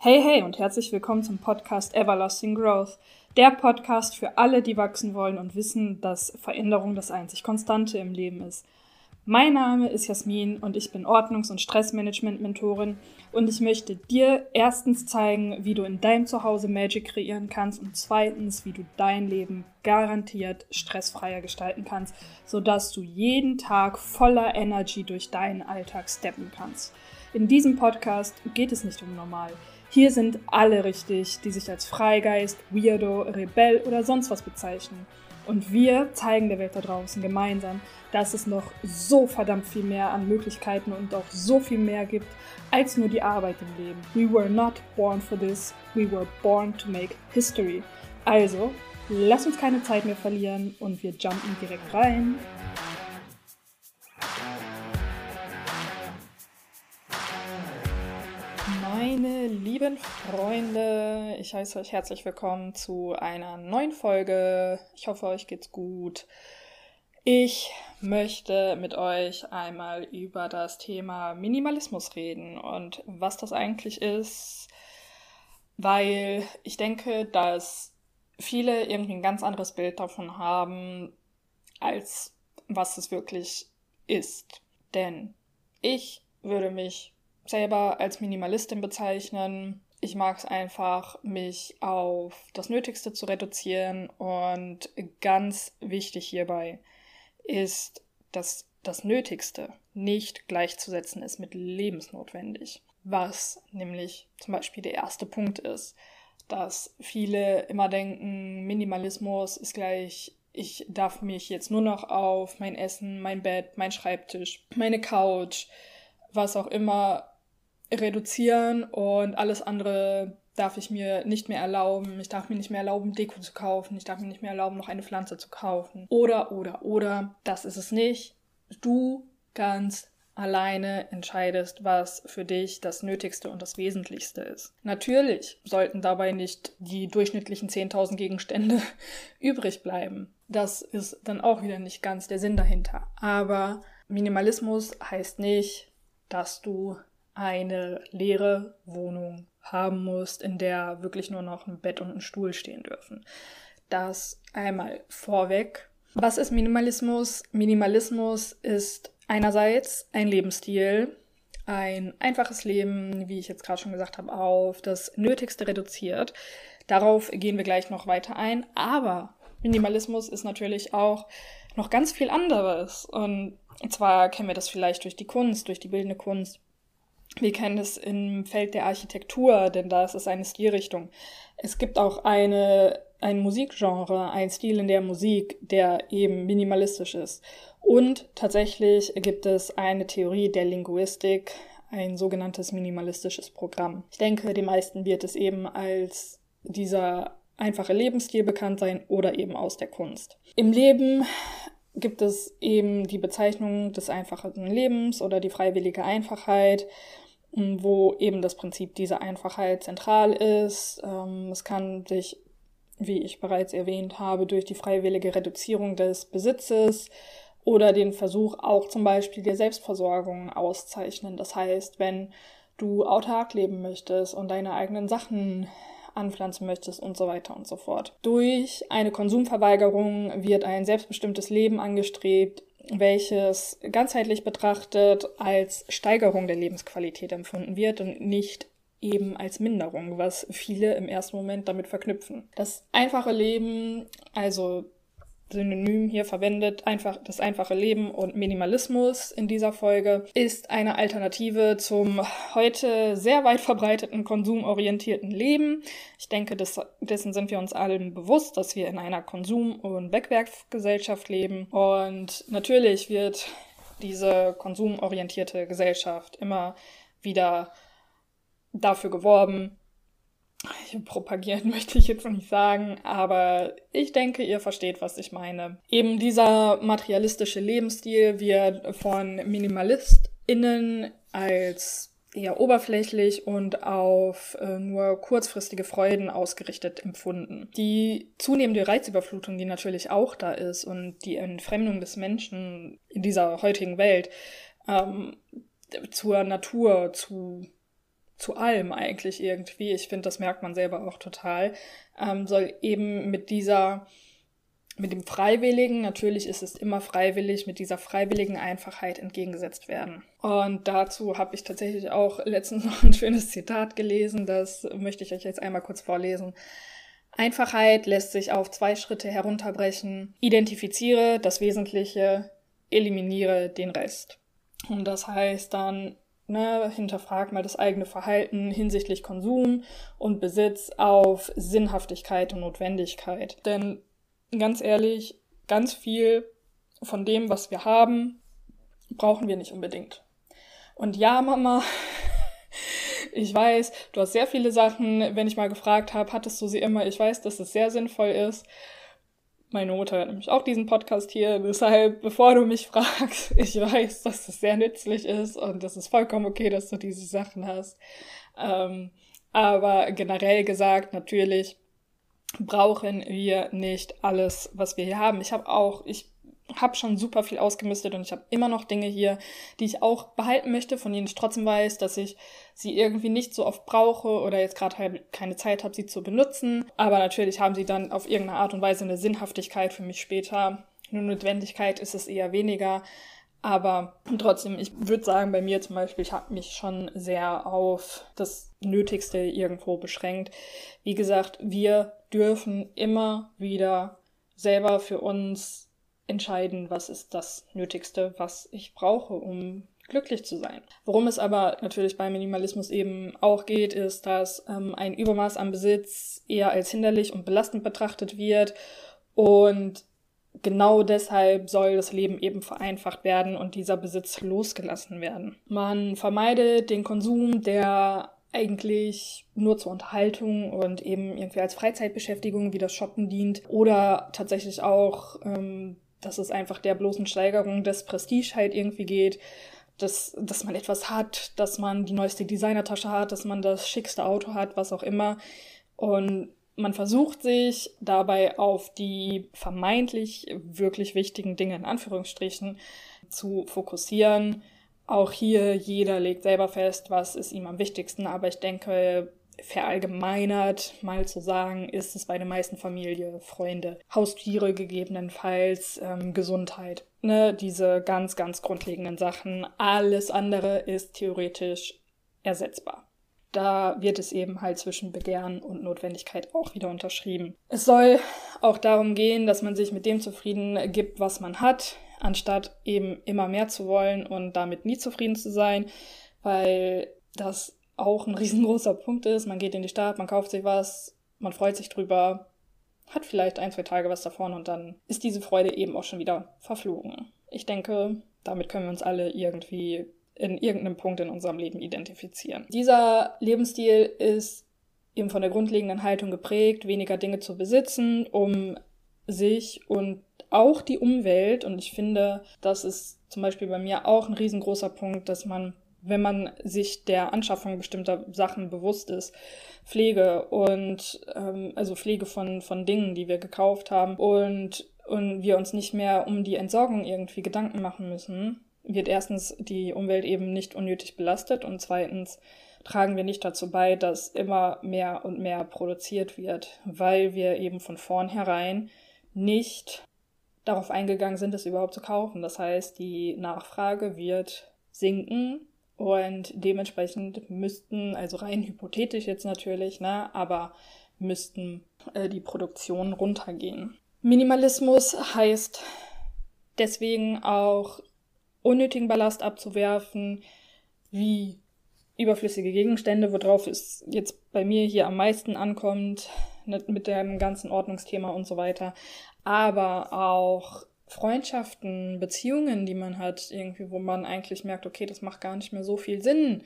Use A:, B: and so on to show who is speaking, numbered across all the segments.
A: Hey, hey und herzlich willkommen zum Podcast Everlasting Growth. Der Podcast für alle, die wachsen wollen und wissen, dass Veränderung das einzig Konstante im Leben ist. Mein Name ist Jasmin und ich bin Ordnungs- und Stressmanagement-Mentorin und ich möchte dir erstens zeigen, wie du in deinem Zuhause Magic kreieren kannst und zweitens, wie du dein Leben garantiert stressfreier gestalten kannst, sodass du jeden Tag voller Energy durch deinen Alltag steppen kannst. In diesem Podcast geht es nicht um normal. Hier sind alle richtig, die sich als Freigeist, Weirdo, Rebell oder sonst was bezeichnen. Und wir zeigen der Welt da draußen gemeinsam, dass es noch so verdammt viel mehr an Möglichkeiten und auch so viel mehr gibt als nur die Arbeit im Leben. We were not born for this, we were born to make history. Also, lass uns keine Zeit mehr verlieren und wir jumpen direkt rein. Meine lieben Freunde, ich heiße euch herzlich willkommen zu einer neuen Folge. Ich hoffe, euch geht's gut. Ich möchte mit euch einmal über das Thema Minimalismus reden und was das eigentlich ist, weil ich denke, dass viele irgendwie ein ganz anderes Bild davon haben, als was es wirklich ist. Denn ich würde mich selber als Minimalistin bezeichnen. Ich mag es einfach, mich auf das Nötigste zu reduzieren und ganz wichtig hierbei ist, dass das Nötigste nicht gleichzusetzen ist mit lebensnotwendig. Was nämlich zum Beispiel der erste Punkt ist, dass viele immer denken, Minimalismus ist gleich, ich darf mich jetzt nur noch auf mein Essen, mein Bett, mein Schreibtisch, meine Couch, was auch immer reduzieren und alles andere darf ich mir nicht mehr erlauben. Ich darf mir nicht mehr erlauben, Deko zu kaufen. Ich darf mir nicht mehr erlauben, noch eine Pflanze zu kaufen. Oder, oder, oder. Das ist es nicht. Du ganz alleine entscheidest, was für dich das Nötigste und das Wesentlichste ist. Natürlich sollten dabei nicht die durchschnittlichen 10.000 Gegenstände übrig bleiben. Das ist dann auch wieder nicht ganz der Sinn dahinter. Aber Minimalismus heißt nicht, dass du eine leere Wohnung haben musst, in der wirklich nur noch ein Bett und ein Stuhl stehen dürfen. Das einmal vorweg. Was ist Minimalismus? Minimalismus ist einerseits ein Lebensstil, ein einfaches Leben, wie ich jetzt gerade schon gesagt habe, auf das Nötigste reduziert. Darauf gehen wir gleich noch weiter ein. Aber Minimalismus ist natürlich auch noch ganz viel anderes. Und zwar kennen wir das vielleicht durch die Kunst, durch die bildende Kunst, wir kennen es im Feld der Architektur, denn da ist es eine Stilrichtung. Es gibt auch eine, ein Musikgenre, ein Stil in der Musik, der eben minimalistisch ist. Und tatsächlich gibt es eine Theorie der Linguistik, ein sogenanntes minimalistisches Programm. Ich denke, den meisten wird es eben als dieser einfache Lebensstil bekannt sein oder eben aus der Kunst. Im Leben gibt es eben die Bezeichnung des einfachen Lebens oder die freiwillige Einfachheit, wo eben das Prinzip dieser Einfachheit zentral ist. Ähm, es kann sich, wie ich bereits erwähnt habe, durch die freiwillige Reduzierung des Besitzes oder den Versuch auch zum Beispiel der Selbstversorgung auszeichnen. Das heißt, wenn du autark leben möchtest und deine eigenen Sachen anpflanzen möchtest und so weiter und so fort. Durch eine Konsumverweigerung wird ein selbstbestimmtes Leben angestrebt, welches ganzheitlich betrachtet als Steigerung der Lebensqualität empfunden wird und nicht eben als Minderung, was viele im ersten Moment damit verknüpfen. Das einfache Leben, also Synonym hier verwendet, einfach das einfache Leben und Minimalismus in dieser Folge, ist eine Alternative zum heute sehr weit verbreiteten konsumorientierten Leben. Ich denke, des, dessen sind wir uns allen bewusst, dass wir in einer Konsum- und Wegwerfgesellschaft leben. Und natürlich wird diese konsumorientierte Gesellschaft immer wieder dafür geworben, propagieren möchte ich jetzt nicht sagen, aber ich denke, ihr versteht, was ich meine. Eben dieser materialistische Lebensstil wird von MinimalistInnen als eher oberflächlich und auf äh, nur kurzfristige Freuden ausgerichtet empfunden. Die zunehmende Reizüberflutung, die natürlich auch da ist und die Entfremdung des Menschen in dieser heutigen Welt ähm, zur Natur, zu zu allem eigentlich irgendwie, ich finde, das merkt man selber auch total, ähm, soll eben mit dieser, mit dem Freiwilligen, natürlich ist es immer freiwillig, mit dieser freiwilligen Einfachheit entgegengesetzt werden. Und dazu habe ich tatsächlich auch letztens noch ein schönes Zitat gelesen, das möchte ich euch jetzt einmal kurz vorlesen. Einfachheit lässt sich auf zwei Schritte herunterbrechen. Identifiziere das Wesentliche, eliminiere den Rest. Und das heißt dann, ne, hinterfrag mal das eigene Verhalten hinsichtlich Konsum und Besitz auf Sinnhaftigkeit und Notwendigkeit. Denn ganz ehrlich, ganz viel von dem, was wir haben, brauchen wir nicht unbedingt. Und ja, Mama, ich weiß, du hast sehr viele Sachen, wenn ich mal gefragt habe, hattest du sie immer. Ich weiß, dass es sehr sinnvoll ist. Meine Mutter hat nämlich auch diesen Podcast hier. Deshalb, bevor du mich fragst, ich weiß, dass es sehr nützlich ist und das ist vollkommen okay, dass du diese Sachen hast. Ähm, aber generell gesagt, natürlich brauchen wir nicht alles, was wir hier haben. Ich habe auch, ich habe schon super viel ausgemistet und ich habe immer noch Dinge hier, die ich auch behalten möchte, von denen ich trotzdem weiß, dass ich sie irgendwie nicht so oft brauche oder jetzt gerade halt keine Zeit habe, sie zu benutzen. Aber natürlich haben sie dann auf irgendeine Art und Weise eine Sinnhaftigkeit für mich später. Eine Notwendigkeit ist es eher weniger. Aber trotzdem, ich würde sagen, bei mir zum Beispiel, ich habe mich schon sehr auf das Nötigste irgendwo beschränkt. Wie gesagt, wir dürfen immer wieder selber für uns entscheiden, was ist das Nötigste, was ich brauche, um glücklich zu sein. Worum es aber natürlich beim Minimalismus eben auch geht, ist, dass ähm, ein Übermaß an Besitz eher als hinderlich und belastend betrachtet wird und genau deshalb soll das Leben eben vereinfacht werden und dieser Besitz losgelassen werden. Man vermeidet den Konsum, der eigentlich nur zur Unterhaltung und eben irgendwie als Freizeitbeschäftigung wie das Shoppen dient oder tatsächlich auch ähm, dass es einfach der bloßen Steigerung des Prestige halt irgendwie geht, dass, dass man etwas hat, dass man die neueste Designertasche hat, dass man das schickste Auto hat, was auch immer. Und man versucht sich dabei auf die vermeintlich wirklich wichtigen Dinge in Anführungsstrichen zu fokussieren. Auch hier, jeder legt selber fest, was ist ihm am wichtigsten, aber ich denke, verallgemeinert mal zu sagen, ist es bei den meisten Familie, Freunde, Haustiere gegebenenfalls, ähm, Gesundheit. Ne, diese ganz, ganz grundlegenden Sachen. Alles andere ist theoretisch ersetzbar. Da wird es eben halt zwischen Begehren und Notwendigkeit auch wieder unterschrieben. Es soll auch darum gehen, dass man sich mit dem zufrieden gibt, was man hat, anstatt eben immer mehr zu wollen und damit nie zufrieden zu sein, weil das auch ein riesengroßer Punkt ist. Man geht in die Stadt, man kauft sich was, man freut sich drüber, hat vielleicht ein, zwei Tage was davon und dann ist diese Freude eben auch schon wieder verflogen. Ich denke, damit können wir uns alle irgendwie in irgendeinem Punkt in unserem Leben identifizieren. Dieser Lebensstil ist eben von der grundlegenden Haltung geprägt, weniger Dinge zu besitzen, um sich und auch die Umwelt, und ich finde, das ist zum Beispiel bei mir auch ein riesengroßer Punkt, dass man wenn man sich der Anschaffung bestimmter Sachen bewusst ist. Pflege und ähm, also Pflege von, von Dingen, die wir gekauft haben und, und wir uns nicht mehr um die Entsorgung irgendwie Gedanken machen müssen, wird erstens die Umwelt eben nicht unnötig belastet und zweitens tragen wir nicht dazu bei, dass immer mehr und mehr produziert wird, weil wir eben von vornherein nicht darauf eingegangen sind, es überhaupt zu kaufen. Das heißt, die Nachfrage wird sinken und dementsprechend müssten, also rein hypothetisch jetzt natürlich, ne, aber müssten äh, die Produktionen runtergehen. Minimalismus heißt deswegen auch unnötigen Ballast abzuwerfen, wie überflüssige Gegenstände, worauf es jetzt bei mir hier am meisten ankommt, ne, mit dem ganzen Ordnungsthema und so weiter, aber auch Freundschaften, Beziehungen, die man hat, irgendwie, wo man eigentlich merkt, okay, das macht gar nicht mehr so viel Sinn,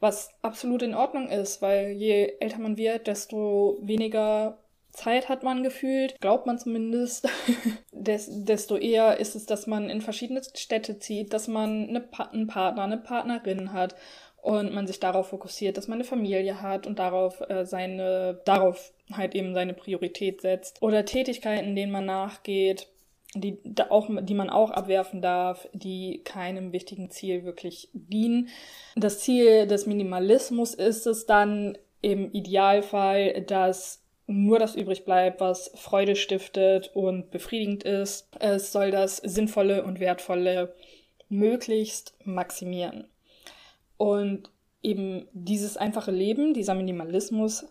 A: was absolut in Ordnung ist, weil je älter man wird, desto weniger Zeit hat man gefühlt, glaubt man zumindest, Des, desto eher ist es, dass man in verschiedene Städte zieht, dass man eine pa einen Partner, eine Partnerin hat und man sich darauf fokussiert, dass man eine Familie hat und darauf äh, seine, darauf halt eben seine Priorität setzt oder Tätigkeiten, denen man nachgeht, die, auch, die man auch abwerfen darf, die keinem wichtigen Ziel wirklich dienen. Das Ziel des Minimalismus ist es dann im Idealfall, dass nur das übrig bleibt, was Freude stiftet und befriedigend ist. Es soll das Sinnvolle und Wertvolle möglichst maximieren. Und eben dieses einfache Leben, dieser Minimalismus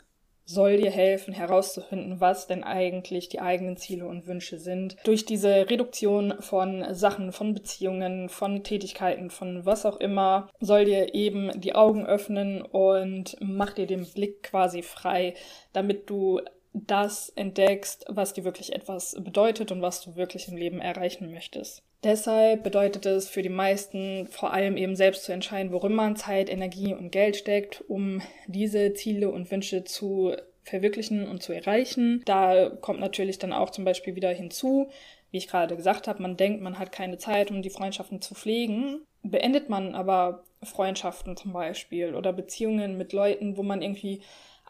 A: soll dir helfen herauszufinden, was denn eigentlich die eigenen Ziele und Wünsche sind. Durch diese Reduktion von Sachen, von Beziehungen, von Tätigkeiten, von was auch immer, soll dir eben die Augen öffnen und macht dir den Blick quasi frei, damit du das entdeckst, was dir wirklich etwas bedeutet und was du wirklich im Leben erreichen möchtest. Deshalb bedeutet es für die meisten vor allem eben selbst zu entscheiden, worin man Zeit, Energie und Geld steckt, um diese Ziele und Wünsche zu verwirklichen und zu erreichen. Da kommt natürlich dann auch zum Beispiel wieder hinzu, wie ich gerade gesagt habe, man denkt, man hat keine Zeit, um die Freundschaften zu pflegen. Beendet man aber Freundschaften zum Beispiel oder Beziehungen mit Leuten, wo man irgendwie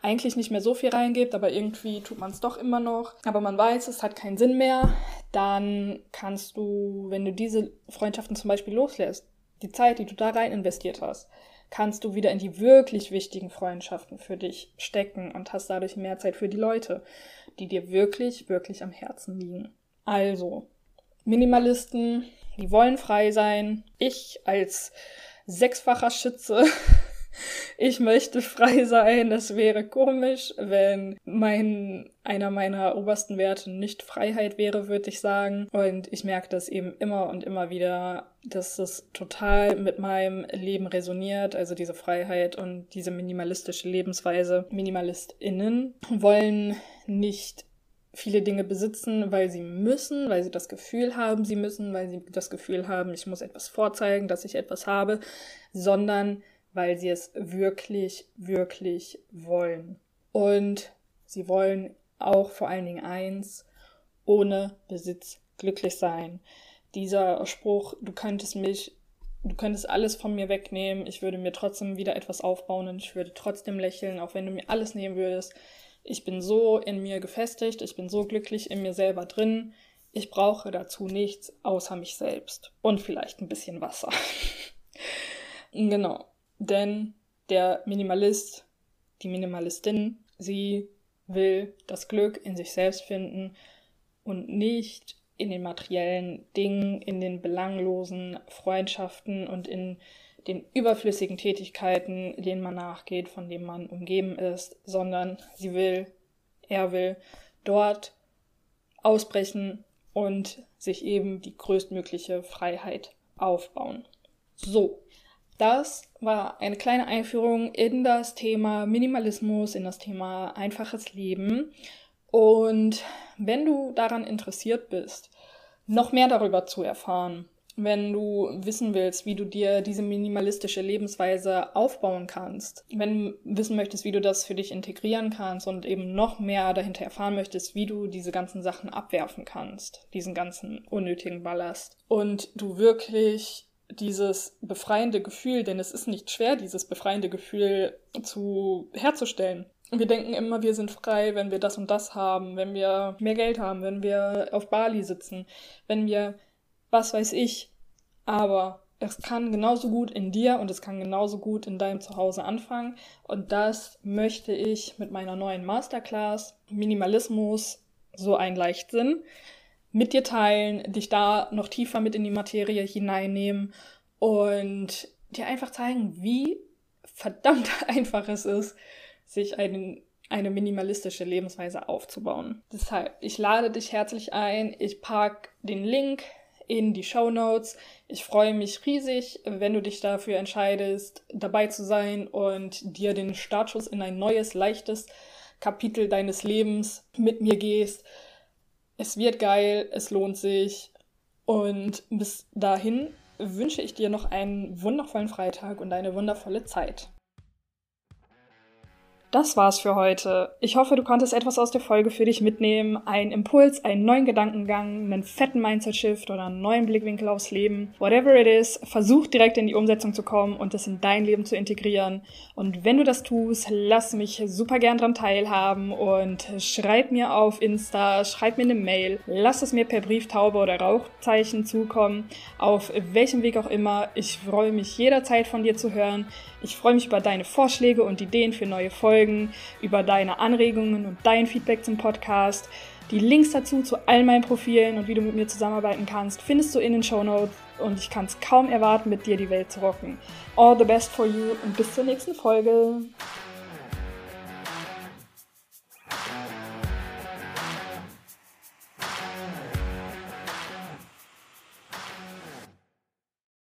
A: eigentlich nicht mehr so viel reingibt, aber irgendwie tut man es doch immer noch. Aber man weiß, es hat keinen Sinn mehr. Dann kannst du, wenn du diese Freundschaften zum Beispiel loslässt, die Zeit, die du da rein investiert hast, kannst du wieder in die wirklich wichtigen Freundschaften für dich stecken und hast dadurch mehr Zeit für die Leute, die dir wirklich, wirklich am Herzen liegen. Also, Minimalisten, die wollen frei sein. Ich als sechsfacher Schütze ich möchte frei sein. Es wäre komisch, wenn mein, einer meiner obersten Werte nicht Freiheit wäre, würde ich sagen. Und ich merke das eben immer und immer wieder, dass es total mit meinem Leben resoniert. Also diese Freiheit und diese minimalistische Lebensweise. MinimalistInnen wollen nicht viele Dinge besitzen, weil sie müssen, weil sie das Gefühl haben, sie müssen, weil sie das Gefühl haben, ich muss etwas vorzeigen, dass ich etwas habe, sondern weil sie es wirklich, wirklich wollen. Und sie wollen auch vor allen Dingen eins, ohne Besitz glücklich sein. Dieser Spruch, du könntest mich, du könntest alles von mir wegnehmen, ich würde mir trotzdem wieder etwas aufbauen und ich würde trotzdem lächeln, auch wenn du mir alles nehmen würdest. Ich bin so in mir gefestigt, ich bin so glücklich in mir selber drin. Ich brauche dazu nichts außer mich selbst und vielleicht ein bisschen Wasser. genau. Denn der Minimalist, die Minimalistin, sie will das Glück in sich selbst finden und nicht in den materiellen Dingen, in den belanglosen Freundschaften und in den überflüssigen Tätigkeiten, denen man nachgeht, von denen man umgeben ist, sondern sie will, er will dort ausbrechen und sich eben die größtmögliche Freiheit aufbauen. So, das war eine kleine Einführung in das Thema Minimalismus, in das Thema einfaches Leben. Und wenn du daran interessiert bist, noch mehr darüber zu erfahren, wenn du wissen willst, wie du dir diese minimalistische Lebensweise aufbauen kannst, wenn du wissen möchtest, wie du das für dich integrieren kannst und eben noch mehr dahinter erfahren möchtest, wie du diese ganzen Sachen abwerfen kannst, diesen ganzen unnötigen Ballast und du wirklich dieses befreiende Gefühl, denn es ist nicht schwer, dieses befreiende Gefühl zu herzustellen. Wir denken immer, wir sind frei, wenn wir das und das haben, wenn wir mehr Geld haben, wenn wir auf Bali sitzen, wenn wir was weiß ich. Aber es kann genauso gut in dir und es kann genauso gut in deinem Zuhause anfangen. Und das möchte ich mit meiner neuen Masterclass Minimalismus so ein Leichtsinn mit dir teilen, dich da noch tiefer mit in die Materie hineinnehmen und dir einfach zeigen, wie verdammt einfach es ist, sich einen, eine minimalistische Lebensweise aufzubauen. Deshalb, ich lade dich herzlich ein. Ich packe den Link in die Show Notes. Ich freue mich riesig, wenn du dich dafür entscheidest, dabei zu sein und dir den Startschuss in ein neues, leichtes Kapitel deines Lebens mit mir gehst. Es wird geil, es lohnt sich. Und bis dahin wünsche ich dir noch einen wundervollen Freitag und eine wundervolle Zeit. Das war's für heute. Ich hoffe, du konntest etwas aus der Folge für dich mitnehmen. Einen Impuls, einen neuen Gedankengang, einen fetten Mindset-Shift oder einen neuen Blickwinkel aufs Leben. Whatever it is, versuch direkt in die Umsetzung zu kommen und es in dein Leben zu integrieren. Und wenn du das tust, lass mich super gern dran teilhaben und schreib mir auf Insta, schreib mir eine Mail, lass es mir per Brieftaube oder Rauchzeichen zukommen, auf welchem Weg auch immer. Ich freue mich jederzeit von dir zu hören. Ich freue mich über deine Vorschläge und Ideen für neue Folgen, über deine Anregungen und dein Feedback zum Podcast. Die Links dazu zu all meinen Profilen und wie du mit mir zusammenarbeiten kannst, findest du in den Show Notes und ich kann es kaum erwarten, mit dir die Welt zu rocken. All the best for you und bis zur nächsten Folge.